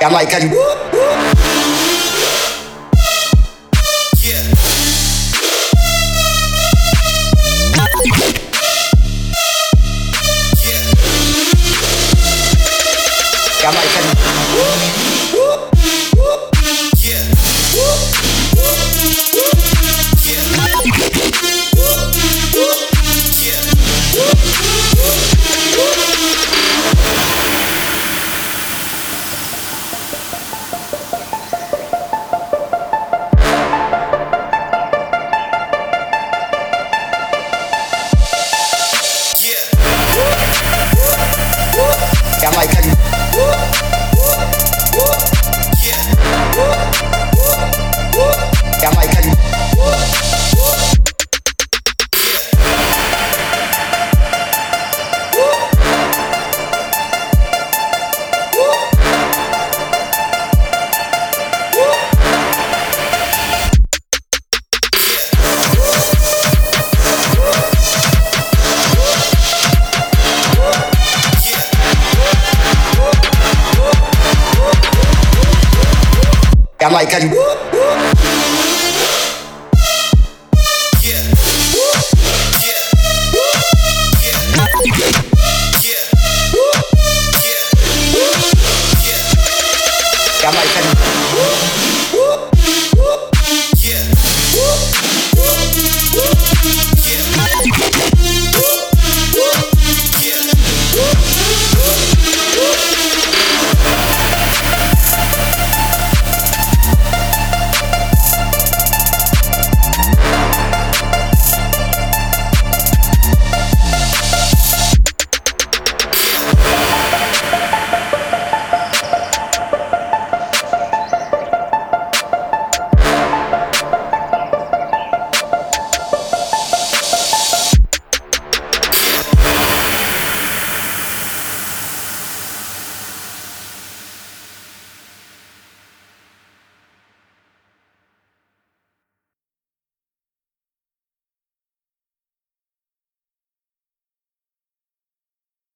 Jamaican. Yeah. Jamaican. Yeah. Jamaican. Yeah. Yeah. Yeah. Yeah. Yeah. Yeah. Jamaican.